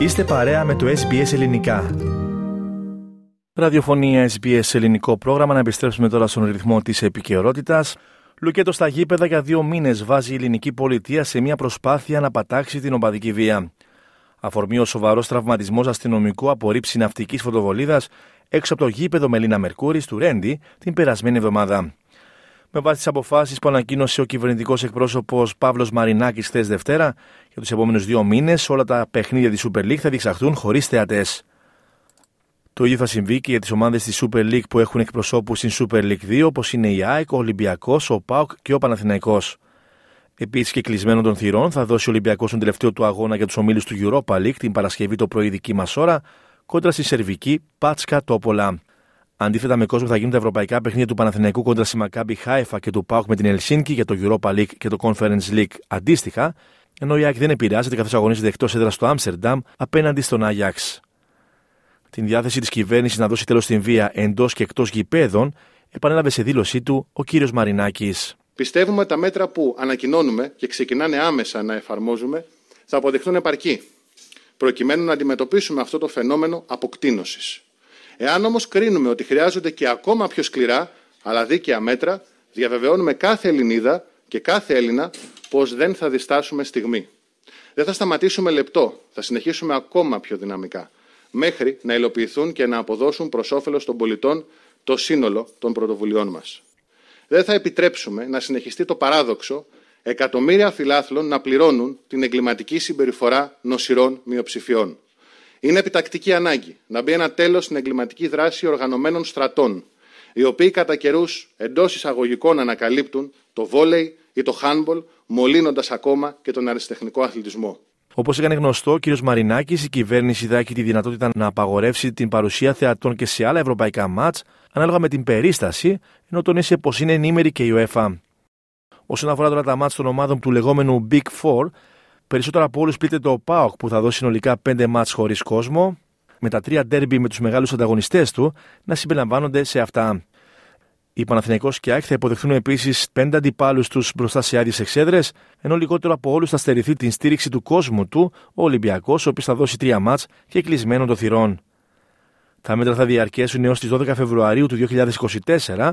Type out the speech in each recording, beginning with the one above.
Είστε παρέα με το SBS Ελληνικά. Ραδιοφωνία SBS Ελληνικό πρόγραμμα. Να επιστρέψουμε τώρα στον ρυθμό της επικαιρότητας. Λουκέτο στα γήπεδα για δύο μήνες βάζει η ελληνική πολιτεία σε μια προσπάθεια να πατάξει την οπαδική βία. Αφορμή ο σοβαρός τραυματισμός αστυνομικού απορρίψη ναυτικής φωτοβολίδας έξω από το γήπεδο Μελίνα Μερκούρης του Ρέντι την περασμένη εβδομάδα. Με βάση τις αποφάσεις που ανακοίνωσε ο κυβερνητικός εκπρόσωπος Παύλος Μαρινάκης χθες Δευτέρα, για τους επόμενους δύο μήνες όλα τα παιχνίδια της Super League θα διεξαχθούν χωρίς θεατές. Το ίδιο θα συμβεί και για τις ομάδες της Super League που έχουν εκπροσώπους στην Super League 2, όπως είναι η ΑΕΚ, ο Ολυμπιακός, ο ΠΑΟΚ και ο Παναθηναϊκός. Επίσης και κλεισμένο των θυρών θα δώσει ο Ολυμπιακός τον τελευταίο του αγώνα για τους ομίλους του Europa League την Παρασκευή το πρωί δική μας ώρα κόντρα στη Σερβική Πάτσκα Τόπολα. Αντίθετα με κόσμο θα γίνουν τα ευρωπαϊκά παιχνίδια του Παναθηναϊκού κόντρα στη Μακάμπι Χάιφα και του ΠΑΟΚ με την Ελσίνκη για το Europa League και το Conference League αντίστοιχα, ενώ η ΑΕΚ δεν επηρεάζεται καθώς αγωνίζεται εκτός έδρας στο Άμστερνταμ απέναντι στον Άγιαξ. Την διάθεση της κυβέρνησης να δώσει τέλος στην βία εντός και εκτός γηπέδων επανέλαβε σε δήλωσή του ο κύριος Μαρινάκης. Πιστεύουμε ότι τα μέτρα που ανακοινώνουμε και ξεκινάνε άμεσα να εφαρμόζουμε θα αποδειχθούν επαρκή, προκειμένου να αντιμετωπίσουμε αυτό το φαινόμενο αποκτήνωσης. Εάν όμως κρίνουμε ότι χρειάζονται και ακόμα πιο σκληρά αλλά δίκαια μέτρα, διαβεβαιώνουμε κάθε Ελληνίδα και κάθε Έλληνα πως δεν θα διστάσουμε στιγμή. Δεν θα σταματήσουμε λεπτό, θα συνεχίσουμε ακόμα πιο δυναμικά, μέχρι να υλοποιηθούν και να αποδώσουν προς όφελος των πολιτών το σύνολο των πρωτοβουλειών μας. Δεν θα επιτρέψουμε να συνεχιστεί το παράδοξο εκατομμύρια φιλάθλων να πληρώνουν την εγκληματική συμπεριφορά νοσηρών μειοψηφιών. Είναι επιτακτική ανάγκη να μπει ένα τέλος στην εγκληματική δράση οργανωμένων στρατών, οι οποίοι κατά καιρούς εντός εισαγωγικών ανακαλύπτουν το βόλεϊ ή το handball, μολύνοντας ακόμα και τον αριστεχνικό αθλητισμό. Όπως έκανε γνωστό ο κ. Μαρινάκης, η κυβέρνηση θα έχει τη δυνατότητα να απαγορεύσει την παρουσία θεατών και σε άλλα ευρωπαϊκά μάτς, ανάλογα με την περίσταση, ενώ τονίσει πως είναι ενήμερη και η UEFA. Όσον αφορά τώρα τα μάτς των ομάδων του λεγόμενου Big Four, περισσότερο από όλους πλήττεται το ΠΑΟΚ που θα δώσει συνολικά 5 μάτς χωρίς κόσμο, με τα τρία ντέρμπι με τους μεγάλους ανταγωνιστές του να συμπεριλαμβάνονται σε αυτά. Οι Παναθηναϊκός και ΑΕΚ θα υποδεχθούν επίσης πέντε αντιπάλους τους μπροστά σε άδειες εξέδρες, ενώ λιγότερο από όλους θα στερηθεί την στήριξη του κόσμου του ο Ολυμπιακός, ο οποίος θα δώσει τρία μάτς και κλεισμένο των θυρών. Τα μέτρα θα διαρκέσουν έως τις 12 Φεβρουαρίου του 2024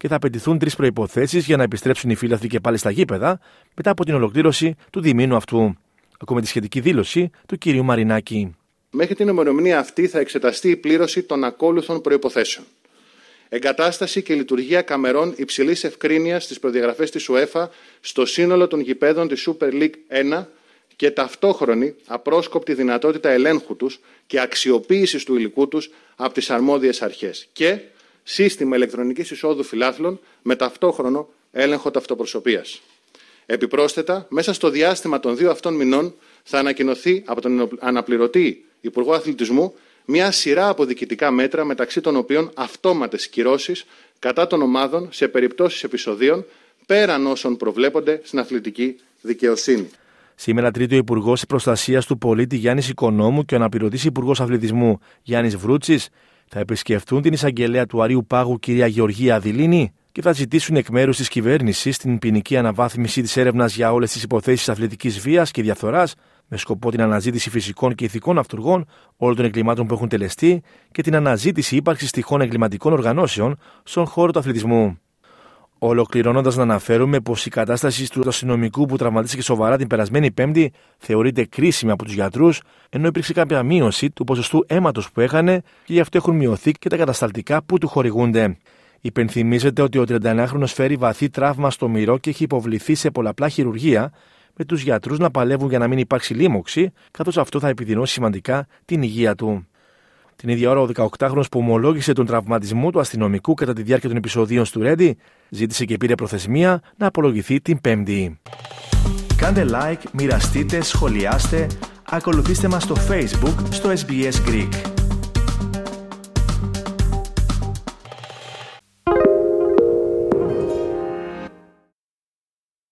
και θα απαιτηθούν τρεις προποθέσει για να επιστρέψουν οι φίλαθλοι και πάλι στα γήπεδα μετά από την ολοκλήρωση του διμήνου αυτού. Ακούμε τη σχετική δήλωση του κ. Μαρινάκη. Μέχρι την ημερομηνία αυτή θα εξεταστεί η πλήρωση των ακόλουθων προποθέσεων εγκατάσταση και λειτουργία καμερών υψηλής ευκρίνειας στις προδιαγραφές της UEFA στο σύνολο των γηπέδων της Super League 1 και ταυτόχρονη απρόσκοπτη δυνατότητα ελέγχου τους και αξιοποίησης του υλικού τους από τις αρμόδιες αρχές. Και σύστημα ηλεκτρονικής εισόδου φιλάθλων με ταυτόχρονο έλεγχο ταυτοπροσωπία. Επιπρόσθετα, μέσα στο διάστημα των δύο αυτών μηνών θα ανακοινωθεί από τον αναπληρωτή Υπουργό Αθλητισμού μια σειρά από διοικητικά μέτρα μεταξύ των οποίων αυτόματες κυρώσεις κατά των ομάδων σε περιπτώσεις επεισοδίων πέραν όσων προβλέπονται στην αθλητική δικαιοσύνη. Σήμερα, τρίτο Υπουργός Προστασίας του Πολίτη Γιάννης Οικονόμου και ο αναπληρωτής Υπουργός Αθλητισμού Γιάννης Βρούτσης θα επισκεφτούν την εισαγγελέα του Αρίου Πάγου κυρία Γεωργία Αδηλίνη και θα ζητήσουν εκ μέρους της κυβέρνησης την ποινική αναβάθμιση της έρευνας για όλες τις υποθέσεις αθλητικής βίας και διαφθοράς με σκοπό την αναζήτηση φυσικών και ηθικών αυτούργων όλων των εγκλημάτων που έχουν τελεστεί και την αναζήτηση ύπαρξης τυχών εγκληματικών οργανώσεων στον χώρο του αθλητισμού. Ολοκληρώνοντας να αναφέρουμε πως η κατάσταση του αστυνομικού που τραυματίστηκε σοβαρά την περασμένη Πέμπτη θεωρείται κρίσιμη από τους γιατρούς, ενώ υπήρξε κάποια μείωση του ποσοστού αίματος που έχανε και γι' αυτό έχουν μειωθεί και τα κατασταλτικά που του χορηγούνται. Υπενθυμίζεται ότι ο 31χρονο φέρει βαθύ τραύμα στο μυρό και έχει υποβληθεί σε πολλαπλά χειρουργία, με τους γιατρούς να παλεύουν για να μην υπάρξει λίμωξη, καθώς αυτό θα επιδεινώσει σημαντικά την υγεία του. Την ίδια ώρα, ο 18χρονο που ομολόγησε τον τραυματισμό του αστυνομικού κατά τη διάρκεια των επεισοδίων του Ρέντι, ζήτησε και πήρε προθεσμία να απολογηθεί την Πέμπτη. Κάντε like, μοιραστείτε, σχολιάστε, ακολουθήστε μας στο Facebook στο SBS Greek.